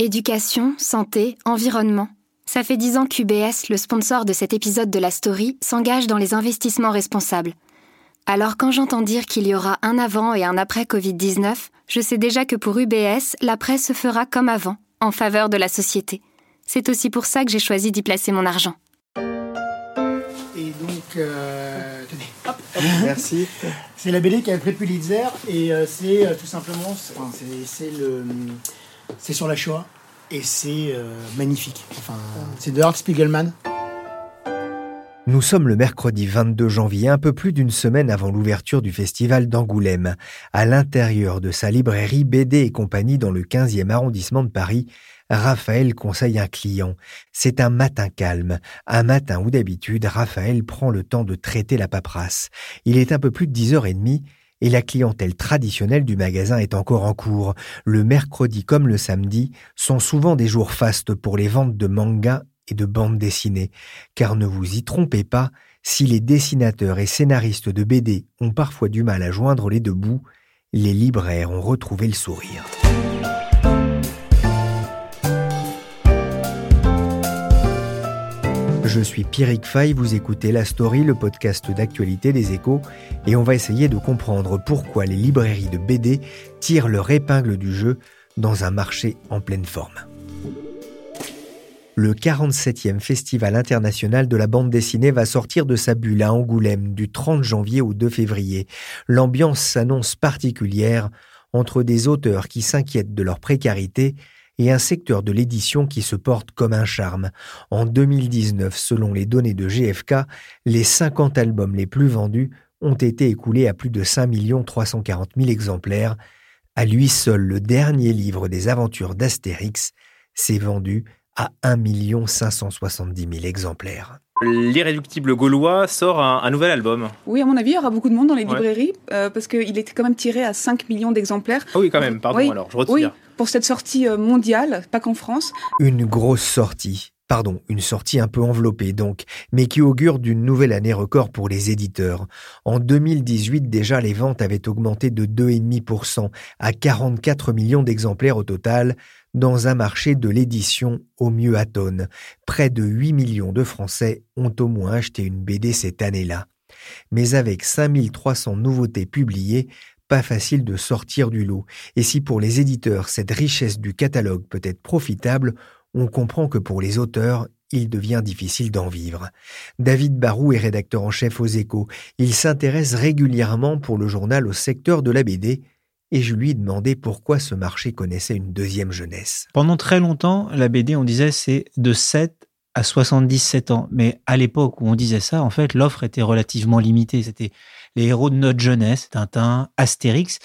Éducation, santé, environnement. Ça fait dix ans qu'UBS, le sponsor de cet épisode de la story, s'engage dans les investissements responsables. Alors quand j'entends dire qu'il y aura un avant et un après Covid-19, je sais déjà que pour UBS, l'après se fera comme avant, en faveur de la société. C'est aussi pour ça que j'ai choisi d'y placer mon argent. Et donc, euh, tenez, hop, hop, merci. C'est la BD qui a le prix Pulitzer et euh, c'est euh, tout simplement, c'est- enfin, c'est c'est le, c'est sur la Shoah et c'est euh, magnifique. Enfin, c'est de Art Spiegelman. Nous sommes le mercredi 22 janvier, un peu plus d'une semaine avant l'ouverture du festival d'Angoulême. À l'intérieur de sa librairie BD et compagnie dans le 15e arrondissement de Paris, Raphaël conseille un client. C'est un matin calme, un matin où d'habitude Raphaël prend le temps de traiter la paperasse. Il est un peu plus de 10h30 et la clientèle traditionnelle du magasin est encore en cours. Le mercredi comme le samedi sont souvent des jours fastes pour les ventes de mangas et de bandes dessinées. Car ne vous y trompez pas, si les dessinateurs et scénaristes de BD ont parfois du mal à joindre les deux bouts, les libraires ont retrouvé le sourire. Je suis Pierrick Fay, vous écoutez La Story, le podcast d'actualité des échos, et on va essayer de comprendre pourquoi les librairies de BD tirent leur épingle du jeu dans un marché en pleine forme. Le 47e Festival international de la bande dessinée va sortir de sa bulle à Angoulême du 30 janvier au 2 février. L'ambiance s'annonce particulière entre des auteurs qui s'inquiètent de leur précarité et un secteur de l'édition qui se porte comme un charme. En 2019, selon les données de GFK, les 50 albums les plus vendus ont été écoulés à plus de 5 340 000 exemplaires. À lui seul, le dernier livre des aventures d'Astérix s'est vendu à 1 570 000 exemplaires. L'irréductible gaulois sort un, un nouvel album. Oui, à mon avis, il y aura beaucoup de monde dans les Ouais. librairies euh, parce qu'il était quand même tiré à 5 millions d'exemplaires. Ah oui, quand même, pardon, Oui, alors je retire. Oui, pour cette sortie euh, mondiale, pas qu'en France. Une grosse sortie. Pardon, une sortie un peu enveloppée donc, mais qui augure d'une nouvelle année record pour les éditeurs. En 2018 déjà, les ventes avaient augmenté de 2,5% à 44 millions d'exemplaires au total, dans un marché de l'édition au mieux à tonnes. Près de 8 millions de Français ont au moins acheté une BD cette année-là. Mais avec 5300 nouveautés publiées, pas facile de sortir du lot. Et si pour les éditeurs cette richesse du catalogue peut être profitable, on comprend que pour les auteurs, il devient difficile d'en vivre. David Barou est rédacteur en chef aux échos. Il s'intéresse régulièrement pour le journal au secteur de la BD et je lui ai demandé pourquoi ce marché connaissait une deuxième jeunesse. Pendant très longtemps, la BD, on disait, c'est de 7 à 77 ans. Mais à l'époque où on disait ça, en fait, l'offre était relativement limitée. C'était les héros de notre jeunesse, Tintin, Astérix.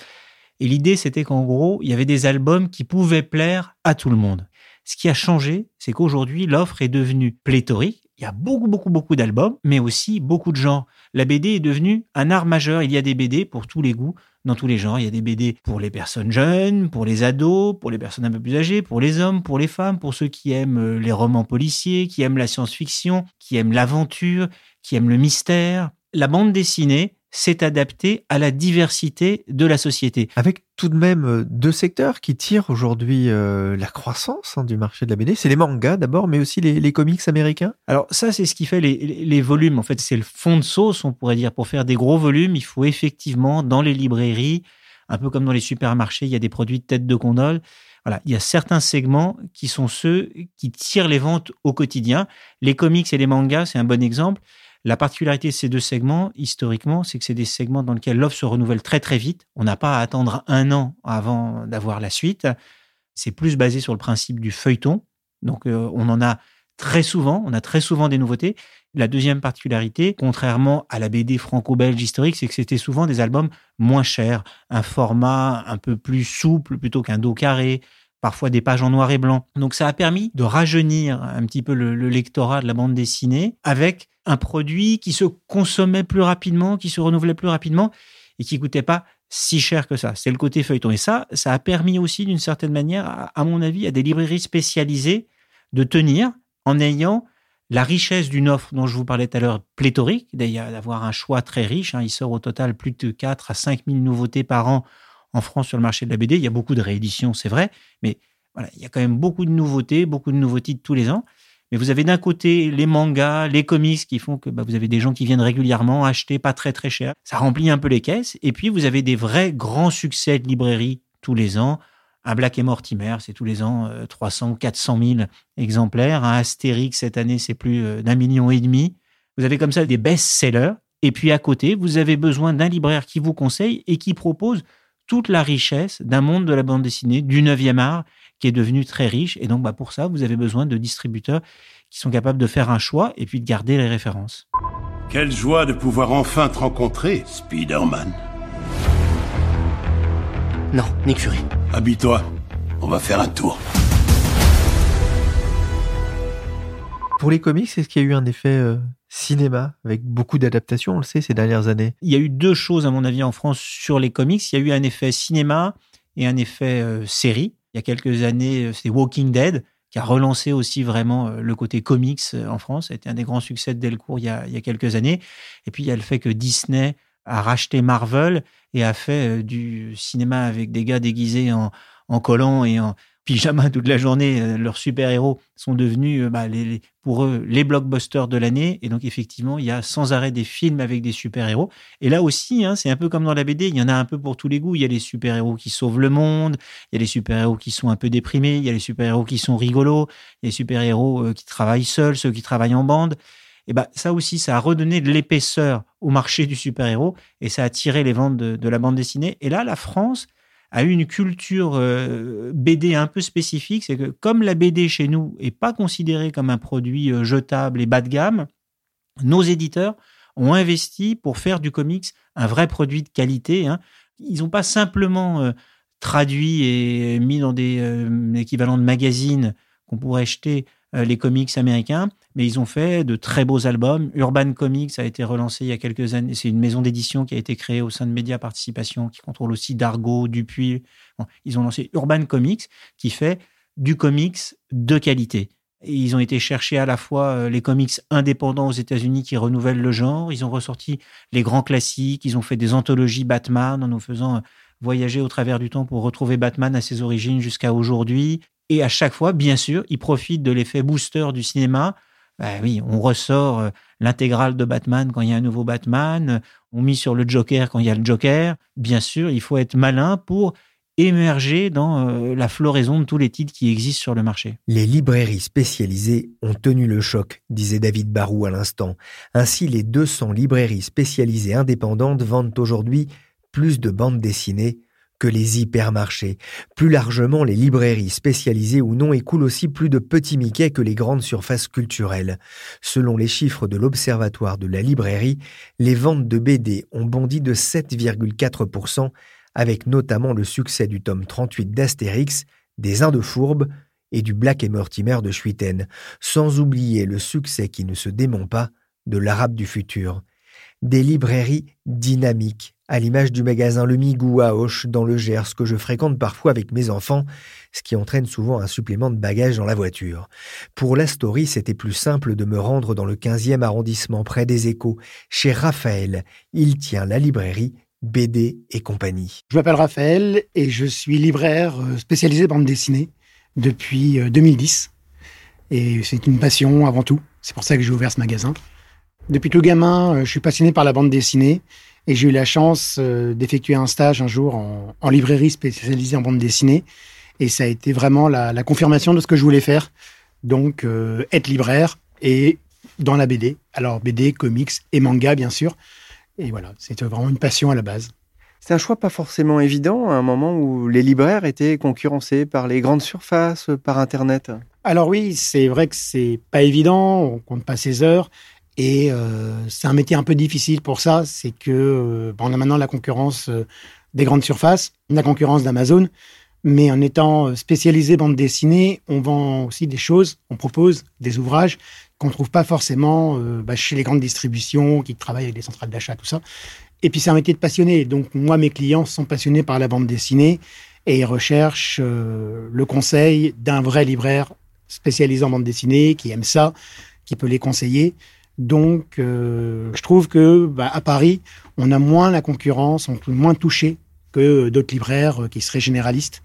Et l'idée, c'était qu'en gros, il y avait des albums qui pouvaient plaire à tout le monde. Ce qui a changé, c'est qu'aujourd'hui, l'offre est devenue pléthorique. Il y a beaucoup, beaucoup, beaucoup d'albums, mais aussi beaucoup de genres. La BD est devenue un art majeur. Il y a des BD pour tous les goûts, dans tous les genres. Il y a des BD pour les personnes jeunes, pour les ados, pour les personnes un peu plus âgées, pour les hommes, pour les femmes, pour ceux qui aiment euh, les romans policiers, qui aiment la science-fiction, qui aiment l'aventure, qui aiment le mystère. La bande dessinée s'est adaptée à la diversité de la société. Avec tout de même euh, deux secteurs qui tirent aujourd'hui euh, la croissance hein, du marché de la BD. C'est les mangas d'abord, mais aussi les, les comics américains. Alors ça, c'est ce qui fait les, les- volumes. En fait, c'est le fond de sauce, on pourrait dire. Pour faire des gros volumes, il faut effectivement, dans les librairies, un peu comme dans les supermarchés, il y a des produits de tête de gondole. Voilà, il y a certains segments qui sont ceux qui tirent les ventes au quotidien. Les comics et les mangas, c'est un bon exemple. La particularité de ces deux segments, historiquement, c'est que c'est des segments dans lesquels l'offre se renouvelle très très vite. On n'a pas à attendre un an avant d'avoir la suite. C'est plus basé sur le principe du feuilleton. Donc, euh, on en a très souvent, on a très souvent des nouveautés. La deuxième particularité, contrairement à la BD franco-belge historique, c'est que c'était souvent des albums moins chers, un format un peu plus souple plutôt qu'un dos carré, parfois des pages en noir et blanc. Donc ça a permis de rajeunir un petit peu le, lectorat de la bande dessinée avec un produit qui se consommait plus rapidement, qui se renouvelait plus rapidement et qui coûtait pas si cher que ça. C'est le côté feuilleton. Et ça, ça a permis aussi d'une certaine manière, à, mon avis, à des librairies spécialisées de tenir en ayant la richesse d'une offre dont je vous parlais tout à l'heure, pléthorique, d'avoir un choix très riche. Hein. Il sort au total plus de 4 à 5 000 nouveautés par an en France sur le marché de la BD. Il y a beaucoup de rééditions, c'est vrai, mais voilà, il y a quand même beaucoup de nouveautés, beaucoup de nouveaux titres tous les ans. Mais vous avez d'un côté les mangas, les comics qui font que bah, vous avez des gens qui viennent régulièrement acheter pas très très cher. Ça remplit un peu les caisses. Et puis vous avez des vrais grands succès de librairie tous les ans. Un Black et Mortimer, c'est tous les ans 300, 400 000 exemplaires. Un Astérix, cette année, c'est plus euh, d'un million et demi. Vous avez comme ça des best-sellers. Et puis à côté, vous avez besoin d'un libraire qui vous conseille et qui propose toute la richesse d'un monde de la bande dessinée, du 9e art, qui est devenu très riche. Et donc, bah, pour ça, vous avez besoin de distributeurs qui sont capables de faire un choix et puis de garder les références. Quelle joie de pouvoir enfin te rencontrer, Spider-Man. Non, Nick Fury. Habille-toi, on va faire un tour. Pour les comics, est-ce qu'il y a eu un effet euh, cinéma avec beaucoup d'adaptations, on le sait, ces dernières années Il y a eu deux choses, à mon avis, en France sur les comics. Il y a eu un effet cinéma et un effet euh, série. Il y a quelques années, euh, c'était Walking Dead qui a relancé aussi vraiment le côté comics en France. C'était un des grands succès de Delcourt il y, a, il y a quelques années. Et puis, il y a le fait que Disney a racheté Marvel et a fait du cinéma avec des gars déguisés en, en collants et en, pyjama toute la journée, euh, leurs super-héros sont devenus euh, bah, pour eux les blockbusters de l'année. Et donc effectivement, il y a sans arrêt des films avec des super-héros. Et là aussi, hein, c'est un peu comme dans la BD, il y en a un peu pour tous les goûts. Il y a les super-héros qui sauvent le monde, il y a les super-héros qui sont un peu déprimés, il y a les super-héros qui sont rigolos, il y a les super-héros euh, qui travaillent seuls, ceux qui travaillent en bande. Et bah, ça aussi, ça a redonné de l'épaisseur au marché du super-héros et ça a tiré les ventes de la bande dessinée. Et là, la France, a eu une culture euh, BD un peu spécifique, c'est que comme la BD chez nous est pas considérée comme un produit euh, jetable et bas de gamme, nos éditeurs ont investi pour faire du comics un vrai produit de qualité. Hein. Ils n'ont pas simplement euh, traduit et mis dans des équivalents de magazines qu'on pourrait acheter les comics américains, mais ils ont fait de très beaux albums. Urban Comics a été relancé il y a quelques années. C'est une maison d'édition qui a été créée au sein de Média Participation, qui contrôle aussi Dargo, Dupuis. ils ont lancé Urban Comics, qui fait du comics de qualité. Ils ont été chercher à la fois euh, les comics indépendants aux États-Unis qui renouvellent le genre. Ils ont ressorti les grands classiques. Ils ont fait des anthologies Batman en nous faisant euh, voyager au travers du temps pour retrouver Batman à ses origines jusqu'à aujourd'hui. Et à chaque fois, bien sûr, ils profitent de l'effet booster du cinéma. Ben oui, on ressort euh, l'intégrale de Batman quand il y a un nouveau Batman, on mise sur le Joker quand il y a le Joker. Bien sûr, il faut être malin pour émerger dans euh, la floraison de tous les titres qui existent sur le marché. Les librairies spécialisées ont tenu le choc, disait David Barou à l'instant. Ainsi, les 200 librairies spécialisées indépendantes vendent aujourd'hui plus de bandes dessinées que les hypermarchés. Plus largement, les librairies spécialisées ou non écoulent aussi plus de petits Mickey que les grandes surfaces culturelles. Selon les chiffres de l'Observatoire de la librairie, les ventes de BD ont bondi de 7,4%, avec notamment le succès du tome 38 d'Astérix, des Indes Fourbes et du Black et Mortimer de Schuiten, sans oublier le succès qui ne se dément pas de l'Arabe du futur. Des librairies dynamiques, à l'image du magasin Le Migou à Auch dans le Gers que je fréquente parfois avec mes enfants, ce qui entraîne souvent un supplément de bagages dans la voiture. Pour la story, c'était plus simple de me rendre dans le 15e arrondissement près des Échos, chez Raphaël. Il tient la librairie BD et compagnie. Je m'appelle Raphaël et je suis libraire euh, spécialisé bande dessinée depuis 2010. Euh, et c'est une passion avant tout. C'est pour ça que j'ai ouvert ce magasin. Depuis tout gamin, euh, je suis passionné par la bande dessinée et j'ai eu la chance euh, d'effectuer un stage un jour en, librairie spécialisée en bande dessinée. Et ça a été vraiment la, confirmation de ce que je voulais faire. Donc, euh, être libraire et dans la BD. Alors, BD, comics et manga, bien sûr. Et voilà, c'était vraiment une passion à la base. C'est un choix pas forcément évident à un moment où les libraires étaient concurrencés par les grandes surfaces, par Internet. Alors oui, c'est vrai que c'est pas évident, on compte pas ses heures. Et c'est un métier un peu difficile pour ça, c'est que on a maintenant la concurrence des grandes surfaces, la concurrence d'Amazon, mais en étant spécialisé bande dessinée, on vend aussi des choses, on propose des ouvrages qu'on trouve pas forcément bah, chez les grandes distributions qui travaillent avec des centrales d'achat, tout ça. Et puis c'est un métier de passionné. Donc moi, mes clients sont passionnés par la bande dessinée et ils recherchent euh, le conseil d'un vrai libraire spécialisé en bande dessinée qui aime ça, qui peut les conseiller. Donc euh, je trouve que bah, à Paris, on a moins la concurrence, on est moins touché que d'autres libraires qui seraient généralistes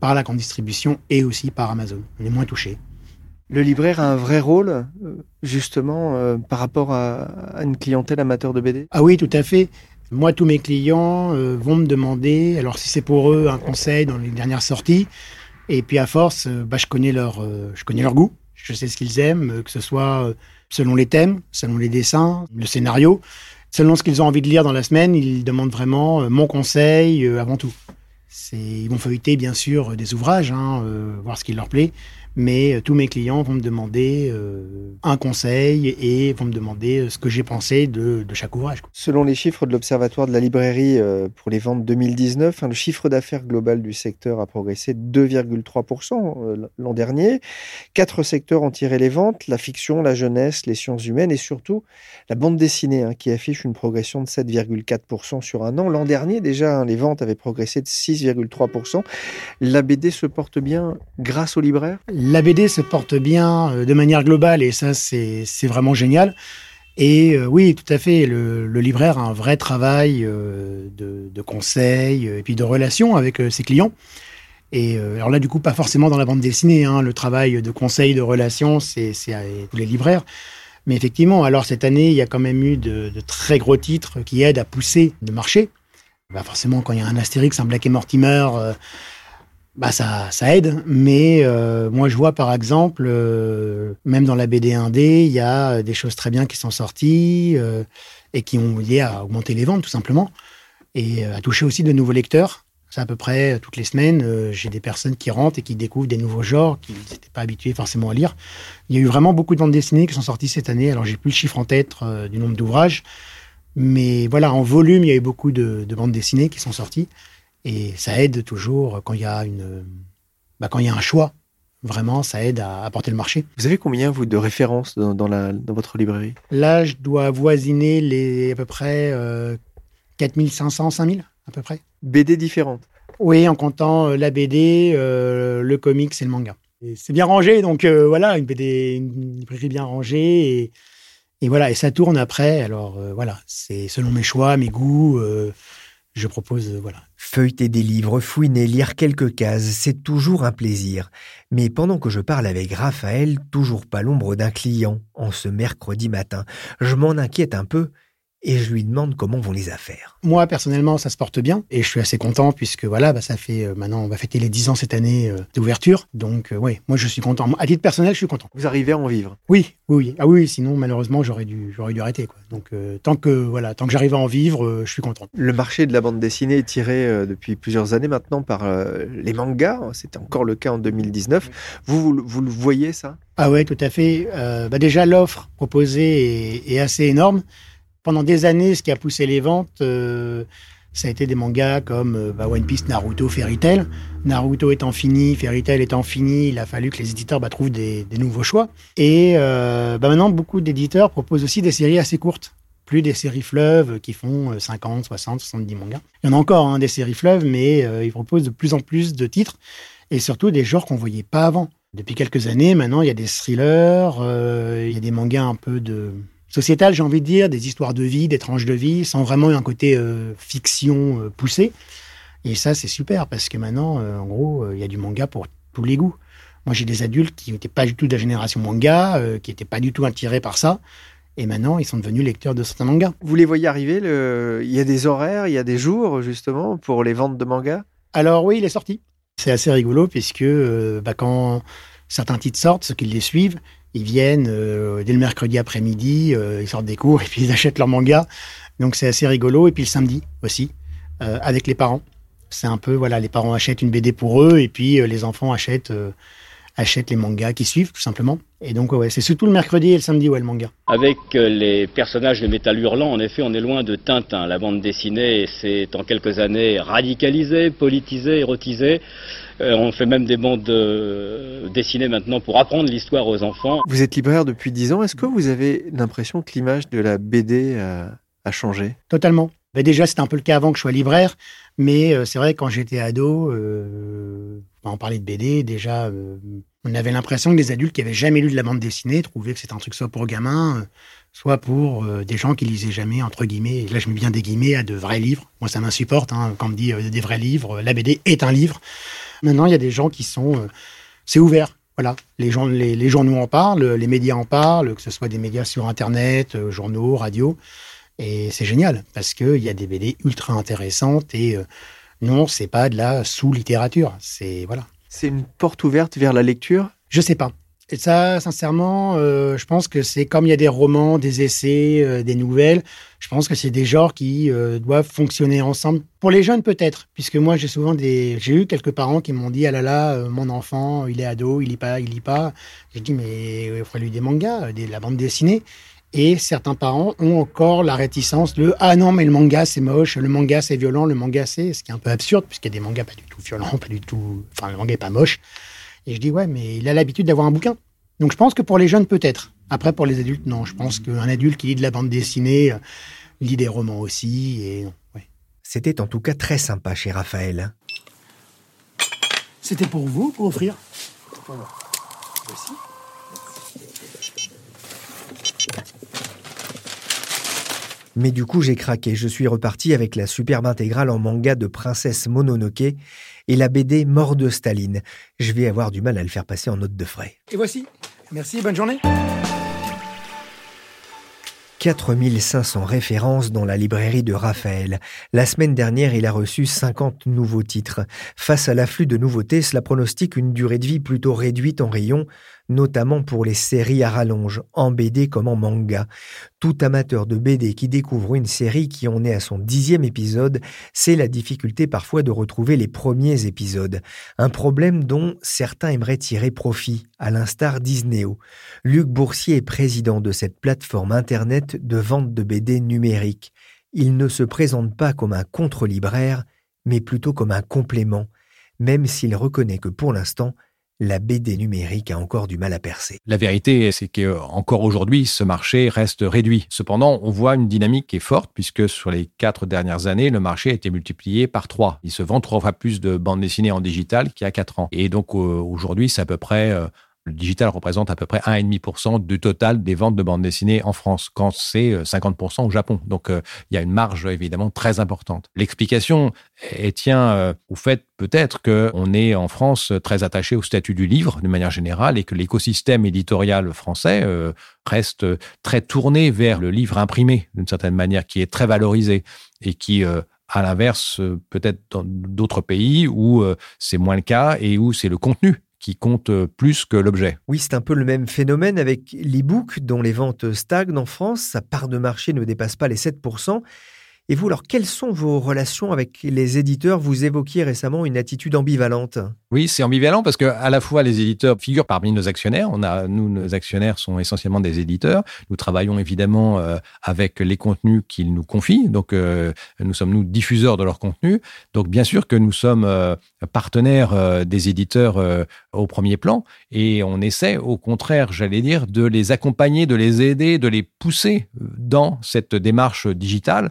par la grande distribution et aussi par Amazon. On est moins touché. Le libraire a un vrai rôle, euh, justement, euh, par rapport à, une clientèle amateur de BD Ah oui, tout à fait. Moi, tous mes clients euh, vont me demander, alors si c'est pour eux un conseil dans les dernières sorties, et puis à force, bah, je, connais leur, je connais leur goût, je sais ce qu'ils aiment, que ce soit selon les thèmes, selon les dessins, le scénario, selon ce qu'ils ont envie de lire dans la semaine, ils demandent vraiment mon conseil avant tout. Ils vont feuilleter bien sûr des ouvrages, hein, voir ce qui leur plaît, mais euh, tous mes clients vont me demander euh, un conseil et vont me demander euh, ce que j'ai pensé de, chaque ouvrage. Selon les chiffres de l'Observatoire de la librairie pour les ventes 2019, hein, le chiffre d'affaires global du secteur a progressé de 2,3% l'an dernier. Quatre secteurs ont tiré les ventes, la fiction, la jeunesse, les sciences humaines et surtout la bande dessinée hein, qui affiche une progression de 7,4% sur un an. L'an dernier déjà, hein, les ventes avaient progressé de 6,3%. La BD se porte bien grâce aux libraires? La BD se porte bien euh, de manière globale et ça, c'est vraiment génial. Et euh, oui, tout à fait, le, libraire a un vrai travail euh, de, de, conseil et puis de relation avec ses clients. Et alors là, du coup, pas forcément dans la bande dessinée. Hein, le travail de conseil, de relation, c'est tous les libraires. Mais effectivement, alors cette année, il y a quand même eu de, très gros titres qui aident à pousser le marché. Bah forcément, quand il y a un Astérix, un Black et Mortimer, bah ça, ça aide. Mais euh, moi, je vois par exemple, euh, même dans la BD 1D, il y a des choses très bien qui sont sorties euh, et qui ont lié à augmenter les ventes, tout simplement, et à toucher aussi de nouveaux lecteurs. C'est à peu près toutes les semaines, j'ai des personnes qui rentrent et qui découvrent des nouveaux genres qu'ils n'étaient pas habitués forcément à lire. Il y a eu vraiment beaucoup de bandes dessinées qui sont sorties cette année. Alors, j'ai plus le chiffre en tête du nombre d'ouvrages. Mais voilà, en volume, il y a eu beaucoup de bandes dessinées qui sont sorties. Et ça aide toujours quand il y a une, bah, quand il y a un choix. Vraiment, ça aide à apporter le marché. Vous avez combien, vous, de références dans, la, dans votre librairie? Là, je dois voisiner les à peu près euh, 4500, 5000, à peu près. BD différentes? Oui, en comptant euh, la BD, euh, le comics et le manga. C'est bien rangé, donc euh, voilà, une BD, une librairie bien rangée. Et, et voilà, et ça tourne après. Alors voilà, c'est selon mes choix, mes goûts je propose, euh, voilà. Feuilleter des livres, fouiner, lire quelques cases, c'est toujours un plaisir. Mais pendant que je parle avec Raphaël, toujours pas l'ombre d'un client, en ce mercredi matin, je m'en inquiète un peu et je lui demande comment vont les affaires. Moi, personnellement, ça se porte bien et je suis assez content puisque voilà, bah, ça fait euh, maintenant, on va fêter les 10 ans cette année euh, d'ouverture. Donc, euh, oui, moi, je suis content. À titre personnel, je suis content. Vous arrivez à en vivre Oui, oui, oui. Ah oui, sinon, malheureusement, j'aurais dû, j'aurais dû arrêter. Quoi. Donc, tant que voilà, tant que j'arrive à en vivre, je suis content. Le marché de la bande dessinée est tiré depuis plusieurs années maintenant par les mangas. C'était encore le cas en 2019. Vous, vous, le voyez ça? Ah ouais, tout à fait. bah déjà, l'offre proposée est, est assez énorme pendant des années, ce qui a poussé les ventes, euh, ça a été des mangas comme euh, bah, One Piece, Naruto, Fairy Tail. Naruto étant fini, Fairy Tail étant fini, il a fallu que les éditeurs bah, trouvent des, nouveaux choix. Et euh, bah, maintenant, beaucoup d'éditeurs proposent aussi des séries assez courtes. Plus des séries fleuves qui font 50, 60, 70 mangas. Il y en a encore hein, des séries fleuves, mais ils proposent de plus en plus de titres et surtout des genres qu'on voyait pas avant. Depuis quelques années, maintenant, il y a des thrillers, il y a des mangas un peu de sociétale, j'ai envie de dire, des histoires de vie, des tranches de vie, sans vraiment un côté euh, fiction euh, poussé. Et ça, c'est super parce que maintenant, euh, en gros, il y a du manga pour tous les goûts. Moi, j'ai des adultes qui n'étaient pas du tout de la génération manga, qui n'étaient pas du tout attirés par ça. Et maintenant, ils sont devenus lecteurs de certains mangas. Vous les voyez arriver Il y a des horaires, il y a des jours, justement, pour les ventes de mangas? Alors oui, il est sorti. C'est assez rigolo puisque bah, quand certains titres sortent, ceux qui les suivent, ils viennent euh, dès le mercredi après-midi, euh, ils sortent des cours et puis ils achètent leur manga. Donc c'est assez rigolo. Et puis le samedi aussi, euh, avec les parents. C'est un peu, voilà, les parents achètent une BD pour eux et puis les enfants achètent achètent les mangas qui suivent, tout simplement. Et donc, ouais, c'est surtout le mercredi et le samedi, ouais, le manga. Avec euh, les personnages de Métal Hurlant, en effet, on est loin de Tintin. La bande dessinée s'est en quelques années radicalisée, politisée, érotisée. Euh, on fait même des bandes euh, dessinées maintenant pour apprendre l'histoire aux enfants. Vous êtes libraire depuis 10 ans. Est-ce que vous avez l'impression que l'image de la BD a, a changé? Totalement. Ben déjà, c'était un peu le cas avant que je sois libraire, mais c'est vrai quand j'étais ado, euh, on parlait de BD, déjà, euh, on avait l'impression que les adultes qui avaient jamais lu de la bande dessinée trouvaient que c'était un truc soit pour gamins, euh, soit pour euh, des gens qui lisaient jamais, entre guillemets, et là je mets bien des guillemets, à de vrais livres. Moi, ça m'insupporte hein, quand on me dit des vrais livres. La BD est un livre. Maintenant, il y a des gens qui sont... c'est ouvert. Voilà, les, gens, les, les journaux en parlent, les médias en parlent, que ce soit des médias sur Internet, journaux, radio. Et c'est génial parce qu'il y a des BD ultra intéressantes et euh, non, c'est pas de la sous-littérature. C'est voilà. C'est une porte ouverte vers la lecture? Je sais pas. Et ça, sincèrement, euh, je pense que c'est comme il y a des romans, des essais, euh, des nouvelles. Je pense que c'est des genres qui doivent fonctionner ensemble. Pour les jeunes, peut-être, puisque moi, j'ai souvent des, j'ai eu quelques parents qui m'ont dit ah là là, mon enfant, il est ado, il lit pas, il lit pas. J'ai dit mais il faudrait lui des mangas, de la bande dessinée. Et certains parents ont encore la réticence de ah non mais le manga c'est moche, le manga c'est violent, le manga c'est ce qui est un peu absurde puisqu'il y a des mangas pas du tout violents, pas du tout, enfin le manga est pas moche. Et je dis ouais mais il a l'habitude d'avoir un bouquin. Donc je pense que pour les jeunes peut-être. Après pour les adultes non, je pense qu'un adulte qui lit de la bande dessinée euh, lit des romans aussi et ouais. C'était en tout cas très sympa chez Raphaël. C'était pour vous pour offrir? Voici. Mais du coup, j'ai craqué. Je suis reparti avec la superbe intégrale en manga de Princesse Mononoke et la BD Mort de Staline. Je vais avoir du mal à le faire passer en note de frais. Et voici. Merci, bonne journée. 4500 références dans la librairie de Raphaël. La semaine dernière, il a reçu 50 nouveaux titres. Face à l'afflux de nouveautés, cela pronostique une durée de vie plutôt réduite en rayon, notamment pour les séries à rallonge, en BD comme en manga. Tout amateur de BD qui découvre une série qui en est à son dixième épisode, c'est la difficulté parfois de retrouver les premiers épisodes. Un problème dont certains aimeraient tirer profit, à l'instar d'Isneo. Luc Boursier est président de cette plateforme Internet de vente de BD numérique. Il ne se présente pas comme un contre-libraire, mais plutôt comme un complément, même s'il reconnaît que pour l'instant, la BD numérique a encore du mal à percer. La vérité, c'est qu'encore aujourd'hui, ce marché reste réduit. Cependant, on voit une dynamique qui est forte, puisque sur les quatre dernières années, le marché a été multiplié par trois. Il se vend trois fois plus de bandes dessinées en digital qu'il y a quatre ans. Et donc, aujourd'hui, c'est à peu près euh, le digital représente à peu près 1,5% du total des ventes de bandes dessinées en France, quand c'est 50% euh, au Japon. Donc, euh, il y a une marge évidemment très importante. L'explication tient euh, au fait peut-être qu'on est en France très attaché au statut du livre de manière générale et que l'écosystème éditorial français reste très tourné vers le livre imprimé d'une certaine manière, qui est très valorisé et qui à l'inverse, peut-être dans d'autres pays où c'est moins le cas et où c'est le contenu qui compte euh, plus que l'objet. Oui, c'est un peu le même phénomène avec l'e-book dont les ventes stagnent en France. Sa part de marché ne dépasse pas les 7%. Et vous, alors, quelles sont vos relations avec les éditeurs? Vous évoquiez récemment une attitude ambivalente. Oui, c'est ambivalent parce que à la fois les éditeurs figurent parmi nos actionnaires. On a, nous, nos actionnaires sont essentiellement des éditeurs. Nous travaillons évidemment euh, avec les contenus qu'ils nous confient. Donc, euh, nous sommes nous diffuseurs de leurs contenus. Donc, bien sûr que nous sommes euh, partenaires des éditeurs au premier plan et on essaie, au contraire, j'allais dire, de les accompagner, de les aider, de les pousser dans cette démarche digitale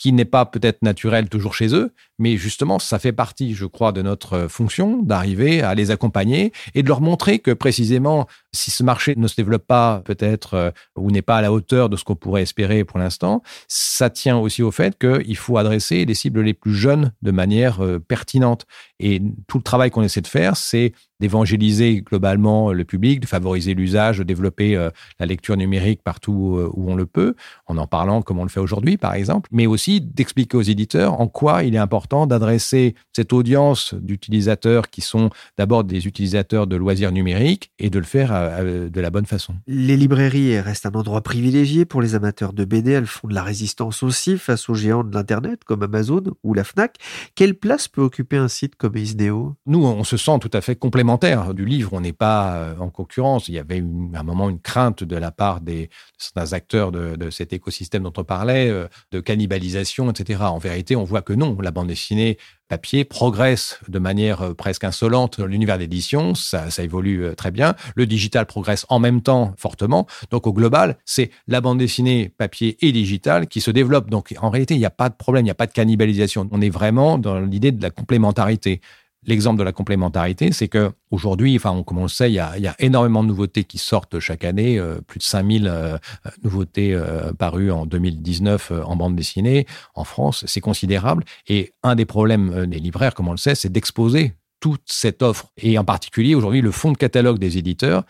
qui n'est pas peut-être naturel toujours chez eux, mais justement, ça fait partie, je crois, de notre fonction d'arriver à les accompagner et de leur montrer que précisément, si ce marché ne se développe pas peut-être euh, ou n'est pas à la hauteur de ce qu'on pourrait espérer pour l'instant, ça tient aussi au fait qu'il faut adresser les cibles les plus jeunes de manière euh, pertinente. Et tout le travail qu'on essaie de faire, c'est d'évangéliser globalement le public, de favoriser l'usage, de développer euh, la lecture numérique partout euh, où on le peut, en en parlant comme on le fait aujourd'hui, par exemple, mais aussi d'expliquer aux éditeurs en quoi il est important important d'adresser cette audience d'utilisateurs qui sont d'abord des utilisateurs de loisirs numériques et de le faire de la bonne façon. Les librairies restent un endroit privilégié pour les amateurs de BD. Elles font de la résistance aussi face aux géants de l'Internet comme Amazon ou la FNAC. Quelle place peut occuper un site comme Isneo? Nous, on se sent tout à fait complémentaire du livre. On n'est pas euh, en concurrence. Il y avait à un moment une crainte de la part des certains acteurs de, de cet écosystème dont on parlait, euh, de cannibalisation, etc. En vérité, on voit que non. La bande dessinée papier progresse de manière euh, presque insolente l'univers d'édition, ça, ça, évolue euh, très bien. Le digital progresse en même temps fortement. Donc au global, c'est la bande dessinée papier et digital qui se développent. Donc en réalité, il n'y a pas de problème, il n'y a pas de cannibalisation. On est vraiment dans l'idée de la complémentarité. L'exemple de la complémentarité, c'est que aujourd'hui, enfin, comme on le sait, il y, a, énormément de nouveautés qui sortent chaque année, euh, plus de 5000 euh, nouveautés euh, parues en 2019 en bande dessinée en France, c'est considérable. Et un des problèmes des libraires, comme on le sait, c'est d'exposer toute cette offre. Et en particulier, aujourd'hui, le fonds de catalogue des éditeurs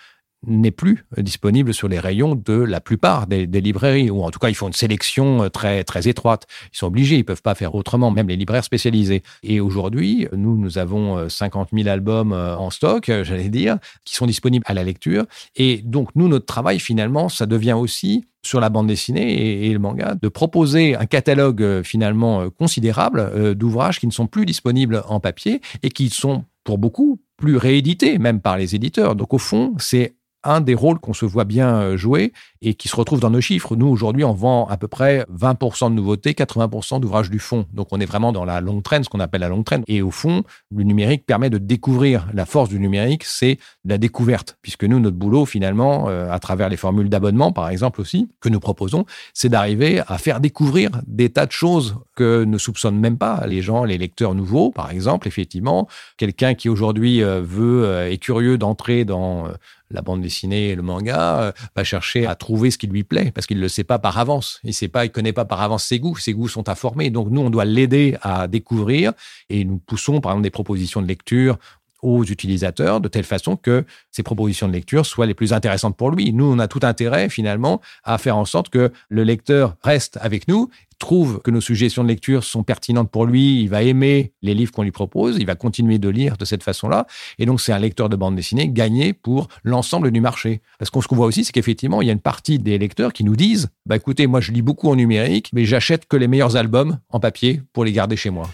n'est plus disponible sur les rayons de la plupart des, librairies, ou en tout cas ils font une sélection euh, très très étroite. Ils sont obligés, ils peuvent pas faire autrement, même les libraires spécialisés. Et aujourd'hui, nous nous avons 50 euh, 000 albums euh, en stock, j'allais dire, qui sont disponibles à la lecture. Et donc nous, notre travail finalement, ça devient aussi sur la bande dessinée et, le manga, de proposer un catalogue finalement considérable d'ouvrages qui ne sont plus disponibles en papier et qui sont pour beaucoup plus réédités même par les éditeurs. Donc au fond, c'est un des rôles qu'on se voit bien euh, jouer et qui se retrouve dans nos chiffres. Nous, aujourd'hui, on vend à peu près 20% de nouveautés, 80% d'ouvrages du fond. Donc, on est vraiment dans la longue traîne, ce qu'on appelle la longue traîne. Et au fond, le numérique permet de découvrir. La force du numérique, c'est la découverte. Puisque nous, notre boulot, finalement, euh, à travers les formules d'abonnement, par exemple aussi, que nous proposons, c'est d'arriver à faire découvrir des tas de choses ne soupçonnent même pas les gens, les lecteurs nouveaux. Par exemple, effectivement, quelqu'un qui aujourd'hui euh, veut, est curieux d'entrer dans la bande dessinée et le manga, euh, va chercher à trouver ce qui lui plaît parce qu'il ne le sait pas par avance. Il sait pas, il connaît pas par avance ses goûts. Ses goûts sont informés. Donc nous, on doit l'aider à découvrir et nous poussons par exemple des propositions de lecture aux utilisateurs de telle façon que ces propositions de lecture soient les plus intéressantes pour lui. Nous, on a tout intérêt finalement à faire en sorte que le lecteur reste avec nous trouve que nos suggestions de lecture sont pertinentes pour lui, il va aimer les livres qu'on lui propose, il va continuer de lire de cette façon-là. Et donc, c'est un lecteur de bande dessinée gagné pour l'ensemble du marché. Parce qu'on ce qu'on voit aussi, c'est qu'effectivement, il y a une partie des lecteurs qui nous disent, bah écoutez, moi je lis beaucoup en numérique, mais j'achète que les meilleurs albums en papier pour les garder chez moi.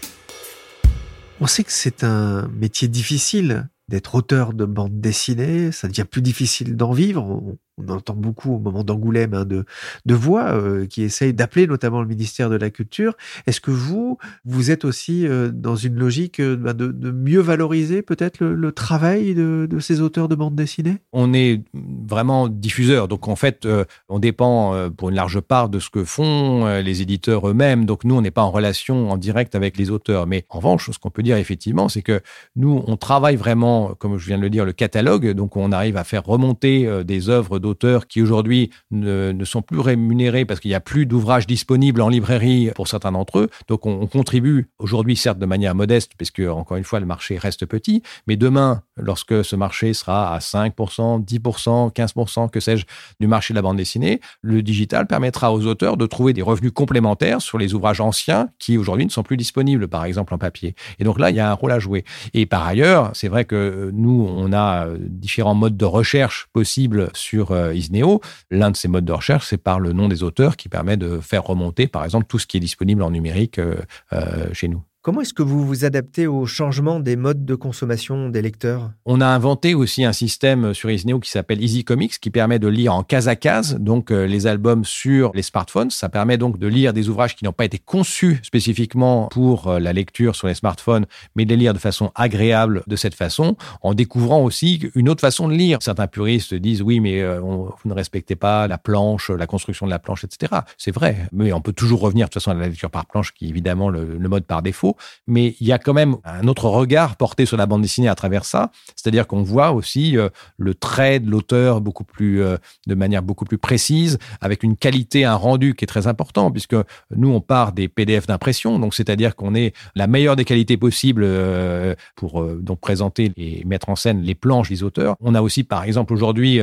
On sait que c'est un métier difficile d'être auteur de bande dessinée, ça devient plus difficile d'en vivre entend beaucoup au moment d'Angoulême hein, de, voix euh, qui essayent d'appeler notamment le ministère de la Culture. Est-ce que vous, vous êtes aussi euh, dans une logique euh, bah, de, de, mieux valoriser peut-être le, travail de, de, ces auteurs de bande dessinée? On est vraiment diffuseur, donc en fait, on dépend pour une large part de ce que font les éditeurs eux-mêmes. Donc nous, on n'est pas en relation en direct avec les auteurs. Mais en revanche, ce qu'on peut dire effectivement, c'est que nous, on travaille vraiment, comme je viens de le dire, le catalogue. Donc on arrive à faire remonter des œuvres d'auteurs qui aujourd'hui ne, ne, sont plus rémunérés parce qu'il n'y a plus d'ouvrages disponibles en librairie pour certains d'entre eux. Donc on, on contribue aujourd'hui certes de manière modeste puisque encore une fois le marché reste petit, mais demain lorsque ce marché sera à 5%, 10%, 15%, que sais-je, du marché de la bande dessinée, le digital permettra aux auteurs de trouver des revenus complémentaires sur les ouvrages anciens qui aujourd'hui ne sont plus disponibles, par exemple en papier. Et donc là, il y a un rôle à jouer. Et par ailleurs, c'est vrai que nous, on a différents modes de recherche possibles sur euh, Isneo. L'un de ces modes de recherche, c'est par le nom des auteurs qui permet de faire remonter, par exemple, tout ce qui est disponible en numérique euh, euh, chez nous. Comment est-ce que vous vous adaptez au changement des modes de consommation des lecteurs? On a inventé aussi un système sur Isneo qui s'appelle Easy Comics, qui permet de lire en case à case, donc euh, les albums sur les smartphones. Ça permet donc de lire des ouvrages qui n'ont pas été conçus spécifiquement pour euh, la lecture sur les smartphones, mais de les lire de façon agréable de cette façon, en découvrant aussi une autre façon de lire. Certains puristes disent oui, mais euh, vous ne respectez pas la planche, la construction de la planche, etc. C'est vrai, mais on peut toujours revenir de toute façon à la lecture par planche, qui est évidemment le mode par défaut mais il y a quand même un autre regard porté sur la bande dessinée à travers ça. C'est-à-dire qu'on voit aussi euh, le trait de l'auteur beaucoup plus, euh, de manière beaucoup plus précise, avec une qualité, un rendu qui est très important, puisque nous, on part des PDF d'impression, donc c'est-à-dire qu'on est la meilleure des qualités possibles euh, pour donc présenter et mettre en scène les planches des auteurs. On a aussi, par exemple, aujourd'hui,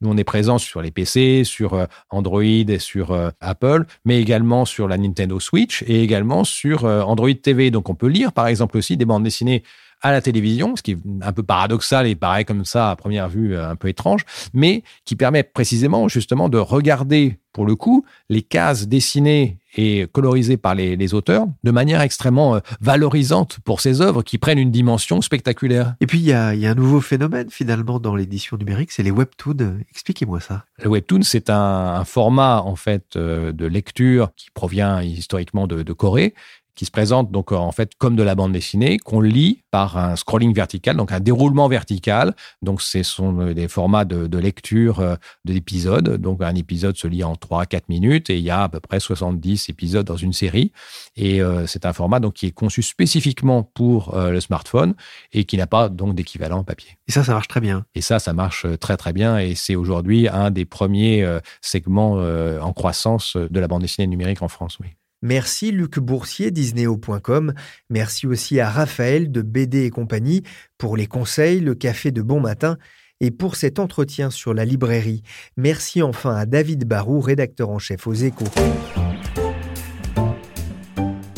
nous, on est présent sur les PC, sur Android et sur Apple, mais également sur la Nintendo Switch et également sur Android TV. Donc on peut lire par exemple aussi des bandes dessinées à la télévision, ce qui est un peu paradoxal et paraît comme ça à première vue un peu étrange, mais qui permet précisément justement de regarder pour le coup les cases dessinées et colorisées par les, auteurs de manière extrêmement euh, valorisante pour ces œuvres qui prennent une dimension spectaculaire. Et puis il y a, un nouveau phénomène finalement dans l'édition numérique, c'est les webtoons. Expliquez-moi ça. Le webtoon, c'est un, format en fait euh, de lecture qui provient historiquement de Corée qui se présente donc en fait comme de la bande dessinée qu'on lit par un scrolling vertical, donc un déroulement vertical. Donc ce sont des formats de, lecture euh, de l'épisode. Donc un épisode se lit en 3 4 minutes et il y a à peu près 70 épisodes dans une série et euh, c'est un format donc qui est conçu spécifiquement pour euh, le smartphone et qui n'a pas donc d'équivalent papier. Et ça ça marche très bien. Et ça ça marche très très bien et c'est aujourd'hui un des premiers segments en croissance de la bande dessinée numérique en France, oui. Merci Luc Boursier Disney.com. Merci aussi à Raphaël de BD et compagnie pour les conseils, le café de bon matin et pour cet entretien sur la librairie. Merci enfin à David Barou, rédacteur en chef aux échos.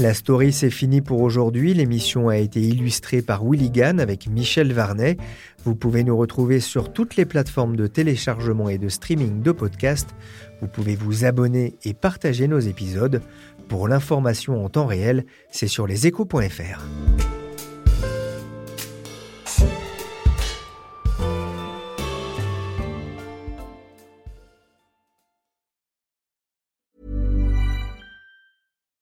La story, c'est fini pour aujourd'hui. L'émission a été illustrée par Willy Gann avec Michel Varnet. Vous pouvez nous retrouver sur toutes les plateformes de téléchargement et de streaming de podcasts. Vous pouvez vous abonner et partager nos épisodes. Pour l'information en temps réel, c'est sur leséchos.fr.